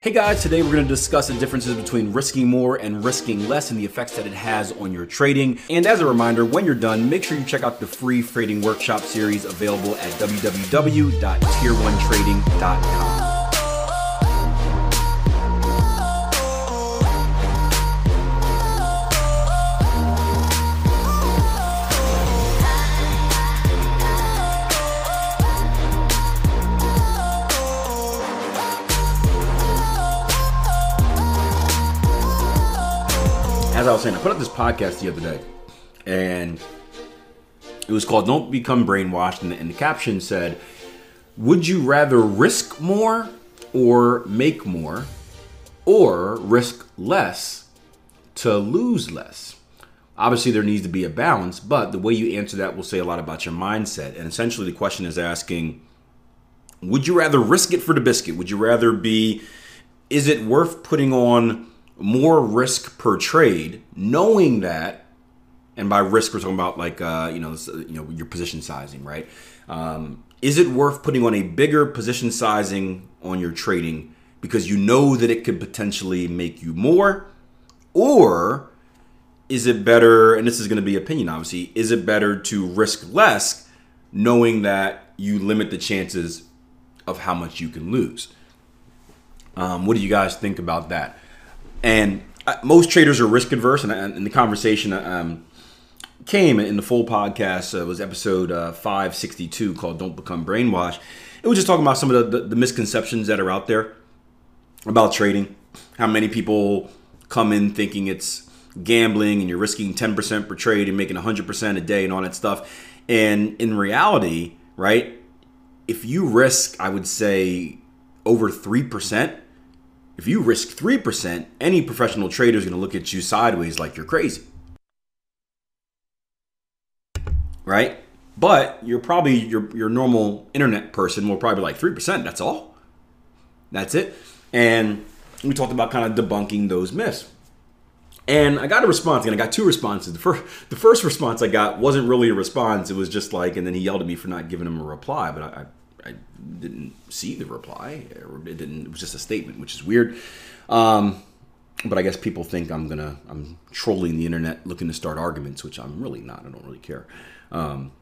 Hey guys, today we're going to discuss the differences between risking more and risking less and the effects that it has on your trading. And as a reminder, when you're done, make sure you check out the free trading workshop series available at www.tier1trading.com. was saying, I put up this podcast the other day, and it was called "Don't Become Brainwashed," and the, and the caption said, "Would you rather risk more or make more, or risk less to lose less?" Obviously, there needs to be a balance, but the way you answer that will say a lot about your mindset. And essentially, the question is asking, would you rather risk it for the biscuit? Would you rather be, is it worth putting on more risk per trade, knowing that, and by risk we're talking about like uh, you know you know your position sizing, right? Um, is it worth putting on a bigger position sizing on your trading because you know that it could potentially make you more, or is it better? And this is going to be opinion, obviously. Is it better to risk less, knowing that you limit the chances of how much you can lose? Um, what do you guys think about that? And uh, most traders are risk adverse, and, the conversation um, came in the full podcast. Uh, was episode uh, 562 called "Don't Become Brainwashed." It was just talking about some of the, the, the misconceptions that are out there about trading. How many people come in thinking it's gambling and you're risking 10% per trade and making 100% a day and all that stuff. And in reality, right, if you risk, I would say, over 3%, if you risk 3%, any professional trader is going to look at you sideways like you're crazy. Right? But you're probably your your normal internet person will probably like 3%, that's all. That's it. And we talked about kind of debunking those myths. And I got a response, and I got two responses. The first, the first response I got wasn't really a response. It was just like, and then he yelled at me for not giving him a reply. But I, I didn't see the reply, it didn't. It was just a statement, which is weird. Um, but I guess people think I'm gonna I'm trolling the internet, looking to start arguments, which I'm really not. I don't really care. Um,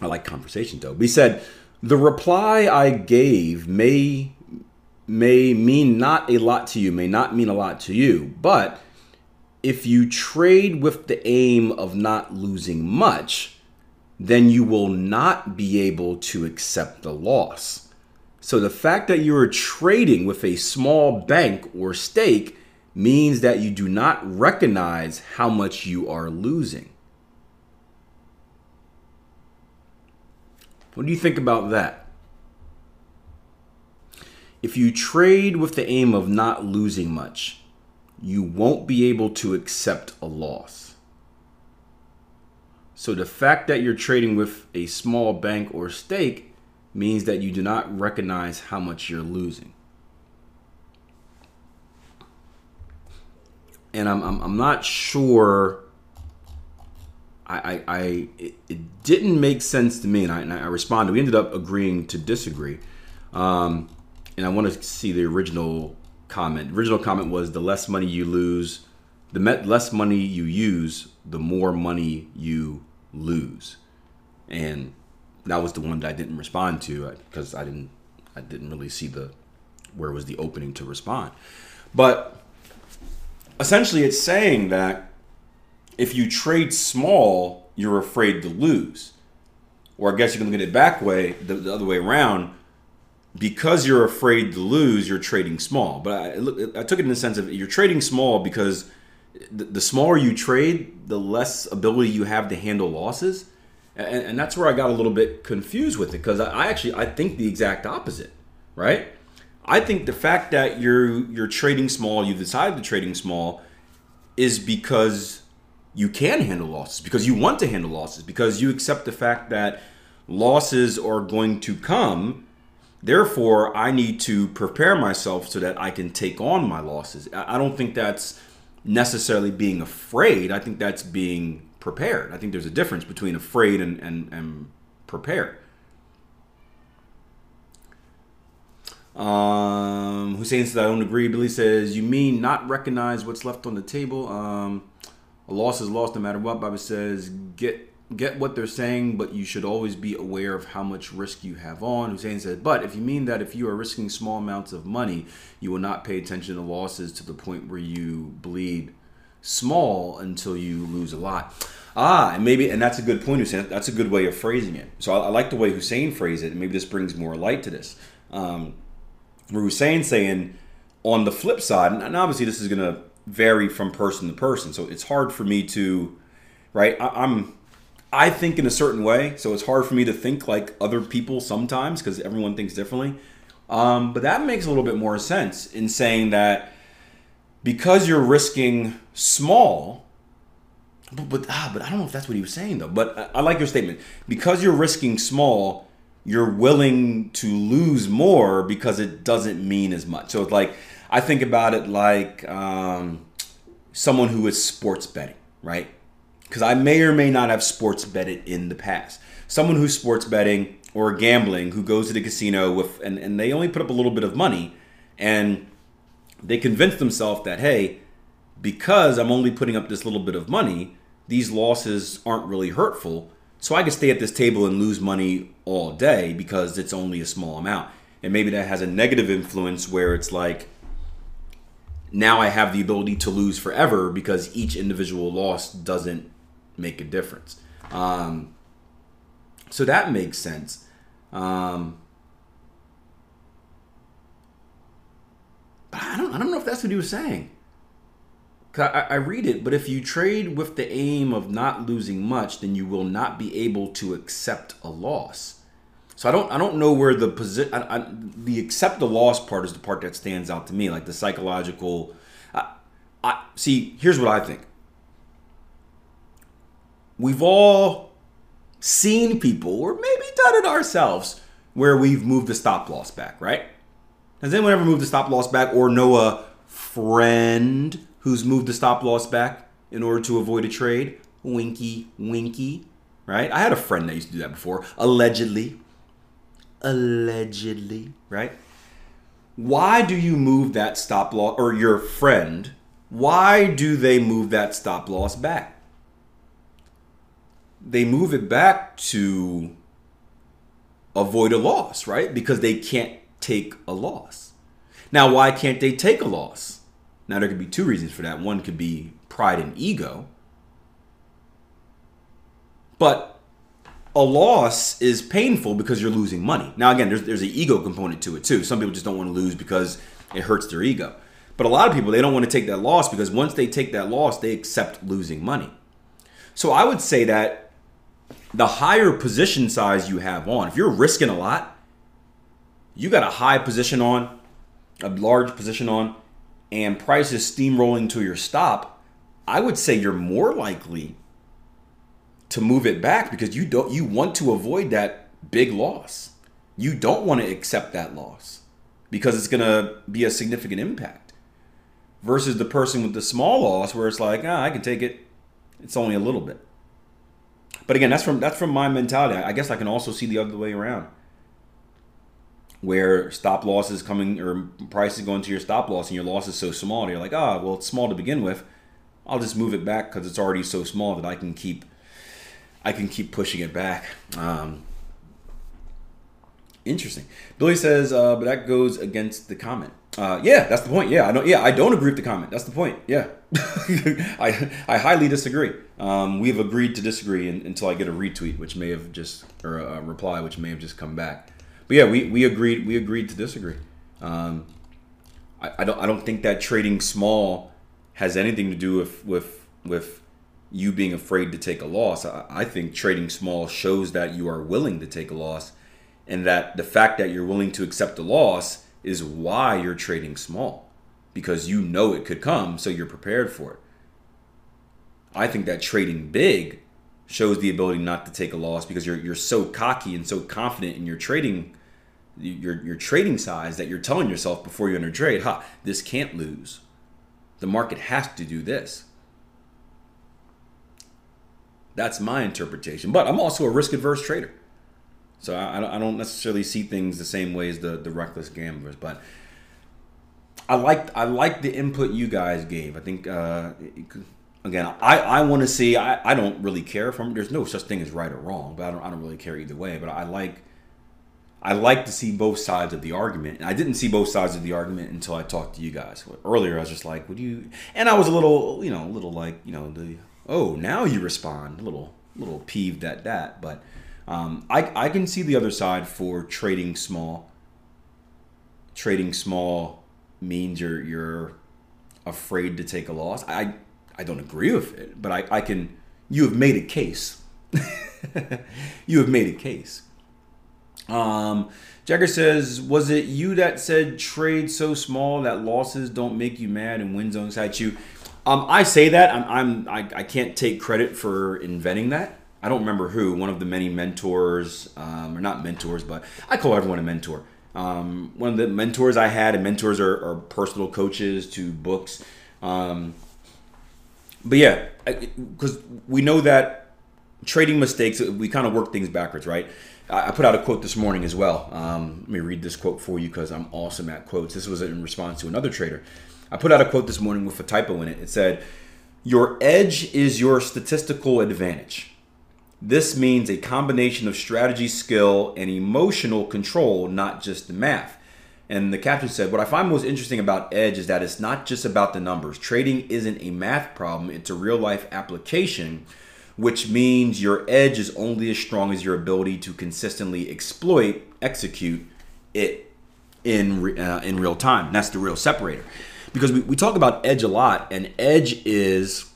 I like conversation though. But he said the reply I gave may may mean not a lot to you, may not mean a lot to you, but if you trade with the aim of not losing much then you will not be able to accept the loss. So the fact that you are trading with a small bank or stake means that you do not recognize how much you are losing. What do you think about that? If you trade with the aim of not losing much, you won't be able to accept a loss. So the fact that you're trading with a small bank or stake means that you do not recognize how much you're losing. And I'm, I'm, I'm not sure. I, I, I it, it, didn't make sense to me, and I, and I, responded. We ended up agreeing to disagree. Um, and I want to see the original comment. Original comment was the less money you lose, the less money you use, the more money you lose. And that was the one that I didn't respond to because uh, I didn't I didn't really see the where was the opening to respond. But essentially it's saying that if you trade small, you're afraid to lose. Or I guess you can look at it back way, the, the other way around. Because you're afraid to lose, you're trading small. But I, I took it in the sense of you're trading small because the, the smaller you trade, the less ability you have to handle losses. And, and that's where I got a little bit confused with it because I, I actually I think the exact opposite, right? I think the fact that you're you're trading small, you decided to trading small, is because you can handle losses, because you want to handle losses, because you accept the fact that losses are going to come. Therefore, I need to prepare myself so that I can take on my losses. I don't think that's necessarily being afraid. I think that's being prepared. I think there's a difference between afraid and, and, and prepared. Um, Hussein says, I don't agree. Billy says, You mean not recognize what's left on the table? Um, a loss is lost no matter what. Bobby says, Get get what they're saying, but you should always be aware of how much risk you have on. Hussein said, But if you mean that if you are risking small amounts of money, you will not pay attention to losses to the point where you bleed small until you lose a lot. Ah, and maybe, and that's a good point, Hussein. That's a good way of phrasing it. So I, I like the way Hussein phrased it, and maybe this brings more light to this. Um, where Hussein saying, on the flip side, and obviously this is going to vary from person to person, so it's hard for me to, right? I, I'm, I think in a certain way, so it's hard for me to think like other people sometimes because everyone thinks differently. Um, but that makes a little bit more sense in saying that because you're risking small, but, but, ah, but I don't know if that's what he was saying though. But I, I like your statement. Because you're risking small, you're willing to lose more because it doesn't mean as much. So it's like I think about it like um, someone who is sports betting, right? Because I may or may not have sports betted in the past. Someone who's sports betting or gambling who goes to the casino with and, and they only put up a little bit of money and they convince themselves that hey because i'm only putting up this little bit of money these losses aren't really hurtful. So I can stay at this table and lose money all day because it's only a small amount. And maybe that has a negative influence where it's like, now I have the ability to lose forever because each individual loss doesn't make a difference. Um, so that makes sense. Um, but I don't, I don't know if that's what he was saying. I, I read it, but if you trade with the aim of not losing much, then you will not be able to accept a loss. So I don't I don't know where the position the accept the loss part is the part that stands out to me, like the psychological. I, I see. Here's what I think. We've all seen people, or maybe done it ourselves, where we've moved the stop loss back. Right? Has anyone ever moved the stop loss back, or know a friend who's moved the stop loss back in order to avoid a trade. Winky, winky, right? I had a friend that used to do that before, allegedly. Allegedly, right? Why do you move that stop loss, or your friend, why do they move that stop loss back? They move it back to avoid a loss, right? Because they can't take a loss. Now, why can't they take a loss? Now, there could be two reasons for that. One could be pride and ego. But a loss is painful because you're losing money. Now, again, there's, there's an ego component to it too. Some people just don't want to lose because it hurts their ego. But a lot of people, they don't want to take that loss because once they take that loss, they accept losing money. So I would say that the higher position size you have on, if you're risking a lot, you got a high position on, a large position on, and price is steamrolling to your stop, I would say you're more likely to move it back because you don't you want to avoid that big loss. You don't want to accept that loss because it's going to be a significant impact. Versus the person with the small loss where it's like, ah, I can take it. It's only a little bit. But again, that's from that's from my mentality. I guess I can also see the other way around where stop loss is coming or price is going to your stop loss and your loss is so small and you're like, ah, oh, well, it's small to begin with. I'll just move it back because it's already so small that I can keep I can keep pushing it back. Um, interesting. Billy says, uh, but that goes against the comment. Uh, yeah, that's the point. Yeah, I don't. Yeah, I don't agree with the comment. That's the point. Yeah, I I highly disagree. Um, we've agreed to disagree in, until I get a retweet, which may have just or a reply, which may have just come back but yeah, we, we agreed we agreed to disagree. Um, I, I don't I don't think that trading small has anything to do with with with you being afraid to take a loss. I, I think trading small shows that you are willing to take a loss, and that the fact that you're willing to accept a loss is why you're trading small because you know it could come, so you're prepared for it. I think that trading big shows the ability not to take a loss because you're you're so cocky and so confident in your trading your your trading size that you're telling yourself before you enter trade, ha, this can't lose. The market has to do this. That's my interpretation. But I'm also a risk adverse trader. So I, I don't necessarily see things the same way as the, the reckless gamblers, but I like I like the input you guys gave. I think uh, again, I, I want to see. I, I don't really care from. There's no such thing as right or wrong, but I don't I don't really care either way. But I like I like to see both sides of the argument. And I didn't see both sides of the argument until I talked to you guys earlier. I was just like, "Would you?" And I was a little, you know, a little like, you know, the oh now you respond, a little little peeved at that, but. Um, I, I can see the other side for trading small. Trading small means you're you're afraid to take a loss. I I don't agree with it, but I, I can you have made a case. you have made a case. Um Jagger says, was it you that said trade so small that losses don't make you mad and wins don't excite you? Um, I say that I'm, I'm I, I can't take credit for inventing that. I don't remember who, one of the many mentors, um, or not mentors, but I call everyone a mentor. Um, one of the mentors I had, and mentors are, are personal coaches to books. Um, but yeah, because we know that trading mistakes, we kind of work things backwards, right? I put out a quote this morning as well. Um, let me read this quote for you because I'm awesome at quotes. This was in response to another trader. I put out a quote this morning with a typo in it. It said, Your edge is your statistical advantage. This means a combination of strategy, skill, and emotional control, not just the math. And the captain said, What I find most interesting about Edge is that it's not just about the numbers. Trading isn't a math problem, it's a real life application, which means your edge is only as strong as your ability to consistently exploit, execute it in, uh, in real time. That's the real separator. Because we, we talk about edge a lot, and edge is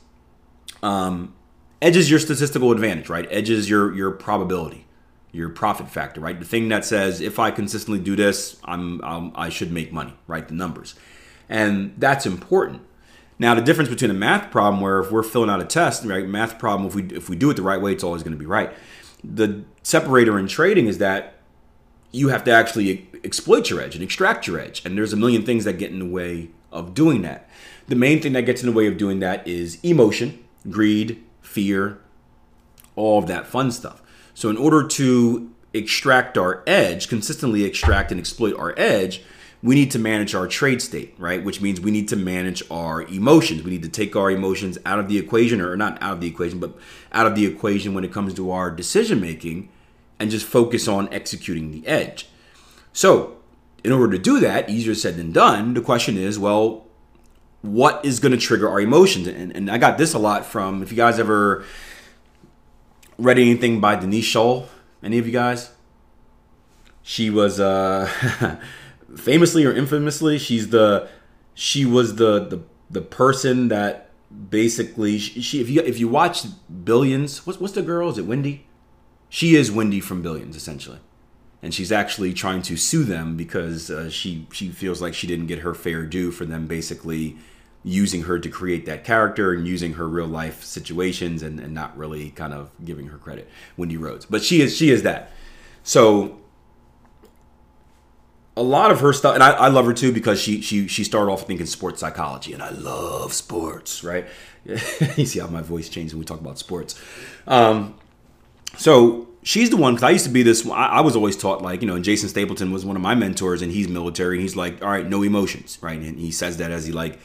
um, edge is your statistical advantage, right? Edge is your your probability, your profit factor, right? The thing that says if I consistently do this, I'm, I'm I should make money, right? The numbers, and that's important. Now, the difference between a math problem, where if we're filling out a test, right, math problem, if we if we do it the right way, it's always going to be right. The separator in trading is that you have to actually exploit your edge and extract your edge, and there's a million things that get in the way of doing that. The main thing that gets in the way of doing that is emotion, greed, fear, all of that fun stuff. So, in order to extract our edge, consistently extract and exploit our edge, we need to manage our trade state, right? Which means we need to manage our emotions. We need to take our emotions out of the equation, or not out of the equation, but out of the equation when it comes to our decision making and just focus on executing the edge. So, in order to do that, easier said than done, the question is well, what is going to trigger our emotions. And, and I got this a lot from, if you guys ever read anything by Denise Shull, any of you guys? She was uh, famously or infamously, she's the, she was the, the, the person that basically, she, if you, if you watch Billions, what's, what's the girl? Is it Wendy? She is Wendy from Billions, essentially and she's actually trying to sue them because uh, she she feels like she didn't get her fair due for them basically using her to create that character and using her real life situations and, and not really kind of giving her credit wendy rhodes but she is she is that so a lot of her stuff and I, I love her too because she she she started off thinking sports psychology and i love sports right you see how my voice changes when we talk about sports um, so she's the one because I used to be this. I, was always taught like you know, Jason Stapleton was one of my mentors, and he's military, and he's like, all right, no emotions, right? And he says that as he like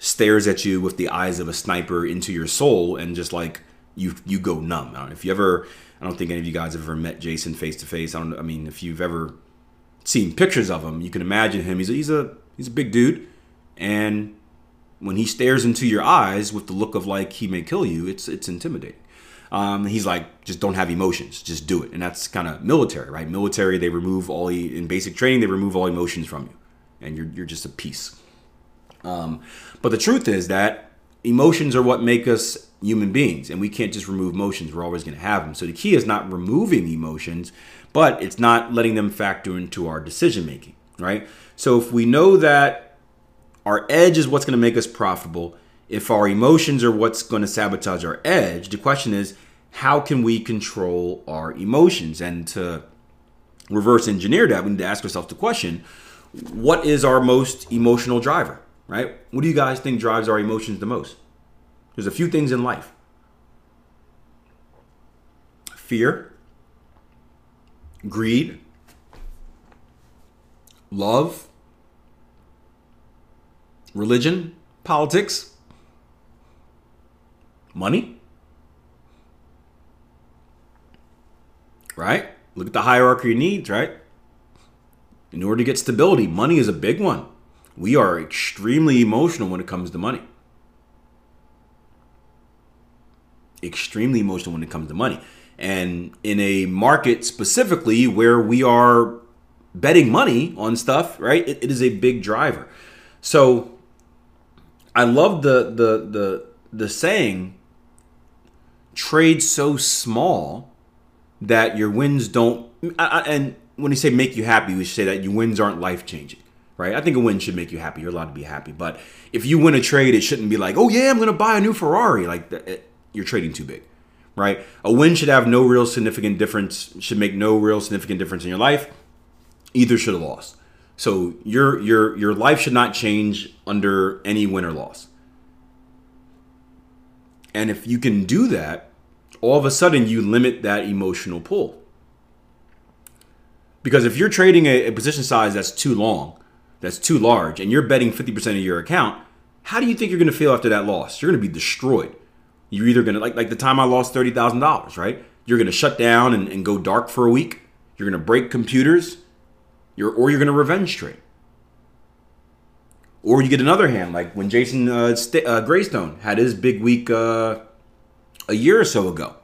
stares at you with the eyes of a sniper into your soul and just like you you go numb. Know if you ever I don't think any of you guys have ever met Jason face to face. I don't I mean if you've ever seen pictures of him, you can imagine him. He's a, he's a he's a big dude and when he stares into your eyes with the look of like he may kill you, it's it's intimidating. Um, he's like, just don't have emotions, just do it, and that's kind of military, right? Military, they remove all in basic training, they remove all emotions from you, and you're you're just a piece. Um, but the truth is that emotions are what make us human beings, and we can't just remove emotions. We're always going to have them. So the key is not removing emotions, but it's not letting them factor into our decision making, right? So if we know that our edge is what's going to make us profitable, if our emotions are what's going to sabotage our edge, the question is, how can we control our emotions? And to reverse engineer that, we need to ask ourselves the question what is our most emotional driver? Right? What do you guys think drives our emotions the most? There's a few things in life fear, greed, love, religion, politics, money. Right? Look at the hierarchy of needs, right? In order to get stability, money is a big one. We are extremely emotional when it comes to money. Extremely emotional when it comes to money. And in a market specifically where we are betting money on stuff, right? it, it is a big driver. So I love the the the the saying trade so small that your wins don't and when you say make you happy, we say that your wins aren't life changing, right? I think a win should make you happy. You're allowed to be happy, but if you win a trade, it shouldn't be like, oh yeah, I'm gonna buy a new Ferrari. Like it, you're trading too big, right? A win should have no real significant difference. Should make no real significant difference in your life. Either should have lost. So your your your life should not change under any win or loss. And if you can do that, all of a sudden you limit that emotional pull. Because if you're trading a, a position size that's too long, that's too large, and you're betting 50% of your account, how do you think you're going to feel after that loss? You're going to be destroyed. You're either going to, like, like the time I lost $30,000, right? You're going to shut down and, and go dark for a week. You're going to break computers. You're, or you're going to revenge trade. Or you get another hand, like when Jason uh, St- uh, Graystone had his big week uh, a year or so ago.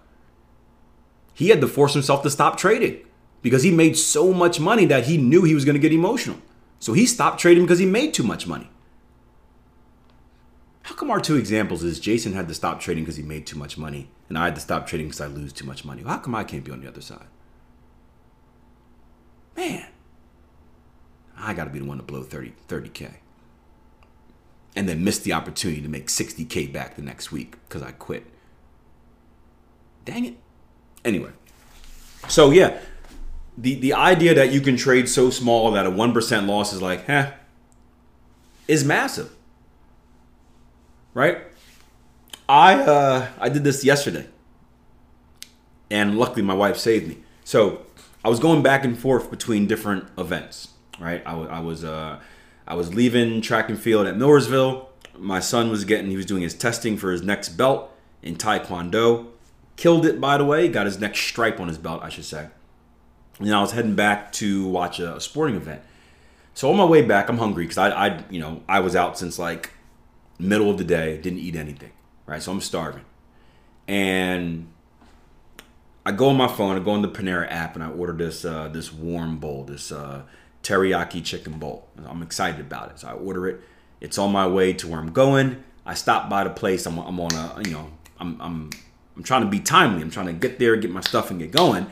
He had to force himself to stop trading because he made so much money that he knew he was going to get emotional. So he stopped trading because he made too much money. How come our two examples is Jason had to stop trading because he made too much money, and I had to stop trading because I lose too much money? How come I can't be on the other side? Man, I got to be the one to blow 30, 30K. And then miss the opportunity to make 60K back the next week because I quit. Dang it. Anyway, so yeah, the the idea that you can trade so small that a one percent loss is like, huh, is massive, right? I uh, I did this yesterday, and luckily my wife saved me. So I was going back and forth between different events, right? I, I was uh, I was leaving track and field at Millersville. My son was getting he was doing his testing for his next belt in Taekwondo. Killed it, by the way. Got his next stripe on his belt, I should say and I was heading back to watch a, sporting event. So on my way back, I'm hungry because I, I, you know, I was out since like middle of the day, didn't eat anything, right? So I'm starving, and I go on my phone, I go on the Panera app, and I order this uh, this warm bowl, this uh, teriyaki chicken bowl. I'm excited about it, so I order it. It's on my way to where I'm going. I stop by the place. I'm, I'm on a, you know, I'm, I'm, I'm trying to be timely. I'm trying to get there, get my stuff, and get going.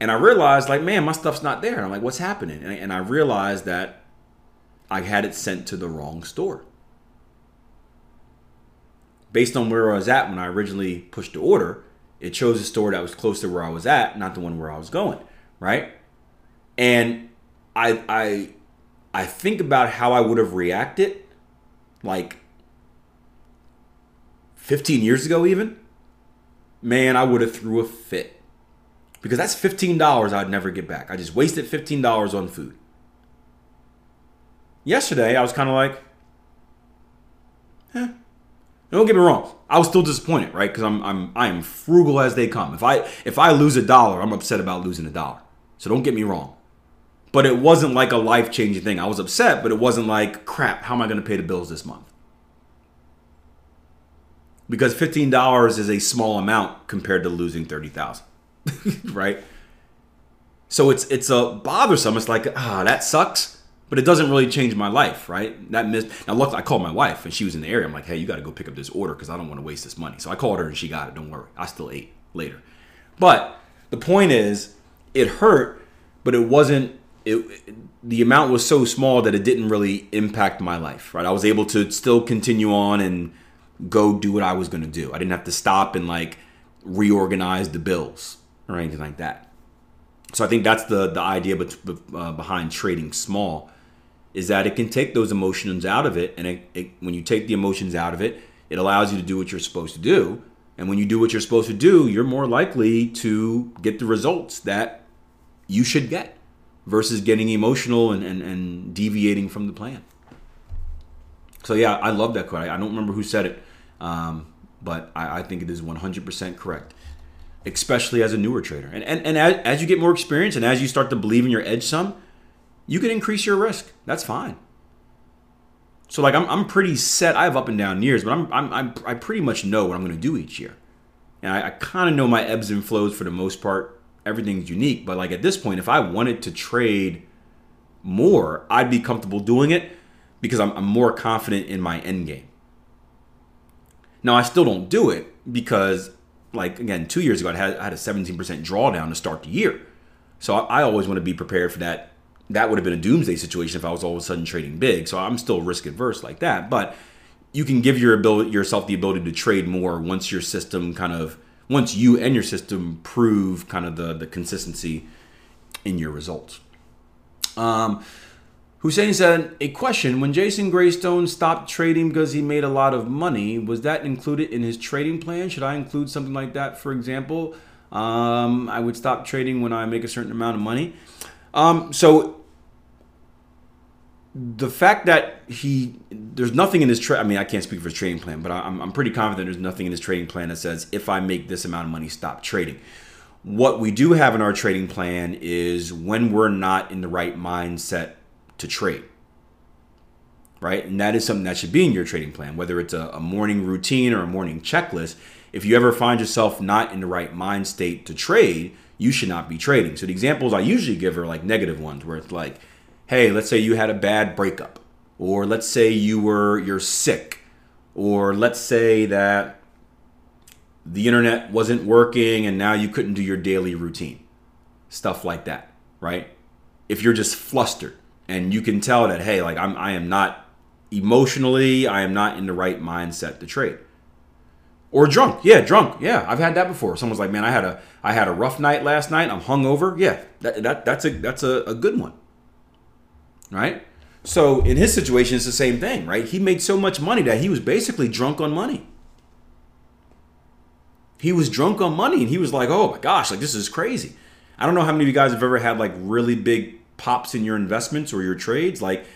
And I realized, like, man, my stuff's not there. And I'm like, what's happening? And, and I realized that I had it sent to the wrong store. Based on where I was at when I originally pushed the order, it chose a store that was close to where I was at, not the one where I was going, right? And I I I think about how I would have reacted like 15 years ago even. Man, I would have threw a fit because that's $15 I'd never get back. I just wasted $15 on food. Yesterday, I was kind of like, eh. Don't get me wrong. I was still disappointed, right? Because I'm I'm I am frugal as they come. If I if I lose a dollar, I'm upset about losing a dollar. So don't get me wrong. But it wasn't like a life changing thing. I was upset, but it wasn't like crap. How am I going to pay the bills this month? Because fifteen dollars is a small amount compared to losing thirty thousand. right? So it's it's a bothersome. It's like ah, that sucks, but it doesn't really change my life, right? That miss. Now look, I called my wife and she was in the area. I'm like, hey, you got to go pick up this order because I don't want to waste this money. So I called her and she got it. Don't worry, I still ate later. But the point is, it hurt, but it wasn't. It, it the amount was so small that it didn't really impact my life, right? I was able to still continue on and go do what I was going to do. I didn't have to stop and like reorganize the bills or anything like that. So I think that's the the idea uh, behind trading small is that it can take those emotions out of it, and it, it, when you take the emotions out of it, it allows you to do what you're supposed to do. And when you do what you're supposed to do, you're more likely to get the results that you should get versus getting emotional and, and, and deviating from the plan. So yeah, I love that quote. I, don't remember who said it, um, but I, I, think it is 100% correct, especially as a newer trader. And and, and as, as you get more experience and as you start to believe in your edge some, you can increase your risk. That's fine. So like I'm, I'm pretty set. I have up and down years, but I'm, I'm, I'm i pretty much know what I'm going to do each year, and I, I kind of know my ebbs and flows for the most part. Everything's unique, but like at this point, if I wanted to trade more, I'd be comfortable doing it because I'm, I'm more confident in my end game. Now I still don't do it because, like again, two years ago I had, I had a 17% drawdown to start the year, so I, I always want to be prepared for that that would have been a doomsday situation if I was all of a sudden trading big. So I'm still risk adverse like that. But you can give your ability yourself the ability to trade more once your system kind of once you and your system prove kind of the the consistency in your results. Um, Hussein said, a question when Jason Graystone stopped trading because he made a lot of money, was that included in his trading plan? Should I include something like that, for example? Um, I would stop trading when I make a certain amount of money. Um, so the fact that he there's nothing in his trade. I mean, I can't speak for his trading plan, but I'm, I'm pretty confident there's nothing in his trading plan that says if I make this amount of money, stop trading. What we do have in our trading plan is when we're not in the right mindset to trade, right? And that is something that should be in your trading plan, whether it's a, a morning routine or a morning checklist. If you ever find yourself not in the right mind state to trade, you should not be trading. So the examples I usually give are like negative ones, where it's like hey, let's say you had a bad breakup, or let's say you were you're sick, or let's say that the internet wasn't working and now you couldn't do your daily routine. Stuff like that, right? If you're just flustered and you can tell that hey, like I'm I am not emotionally, I am not in the right mindset to trade. Or drunk. Yeah, drunk. Yeah, I've had that before. Someone's like, "Man, I had a I had a rough night last night. I'm hungover." Yeah, that, that that's a that's a, a good one right? So in his situation, it's the same thing, right? He made so much money that he was basically drunk on money. He was drunk on money and he was like, oh my gosh, like this is crazy. I don't know how many of you guys have ever had like really big pops in your investments or your trades. Like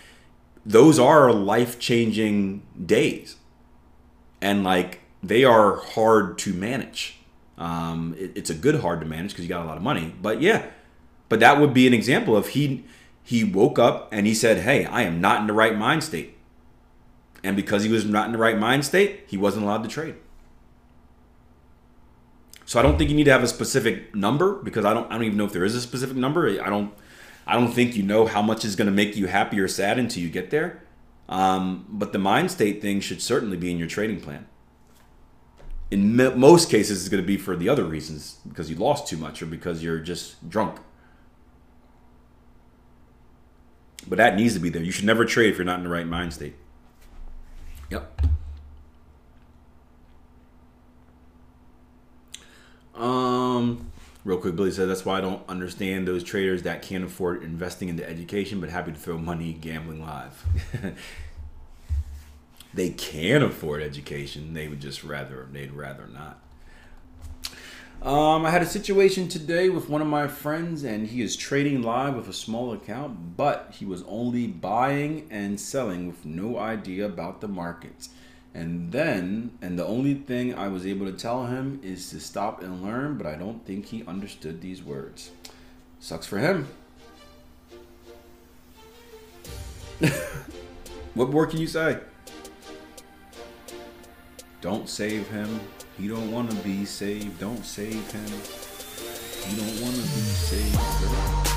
those are life changing days. And like they are hard to manage. Um, it, it's a good hard to manage because you got a lot of money. But yeah, but that would be an example of he he woke up and he said, Hey, I am not in the right mind state. And because he was not in the right mind state, he wasn't allowed to trade. So I don't think you need to have a specific number because I don't I don't even know if there is a specific number. I don't I don't think you know how much is going to make you happy or sad until you get there. Um, but the mind state thing should certainly be in your trading plan. In most cases, it's going to be for the other reasons because you lost too much or because you're just drunk. But that needs to be there. You should never trade if you're not in the right mind state. Yep. Um, real quick, Billy said that's why I don't understand those traders that can't afford investing into education, but happy to throw money gambling live. they can afford education. They would just rather they'd rather not. Um, I had a situation today with one of my friends, and he is trading live with a small account, but he was only buying and selling with no idea about the markets. And then, and the only thing I was able to tell him is to stop and learn, but I don't think he understood these words. Sucks for him. what more can you say? Don't save him. He don't want to be saved. Don't save him. He don't want to be saved.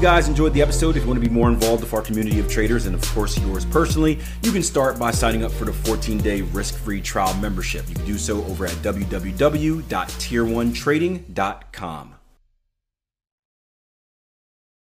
You guys enjoyed the episode. If you want to be more involved with our community of traders and, of course, yours personally, you can start by signing up for the 14 day risk free trial membership. You can do so over at www.tier1trading.com.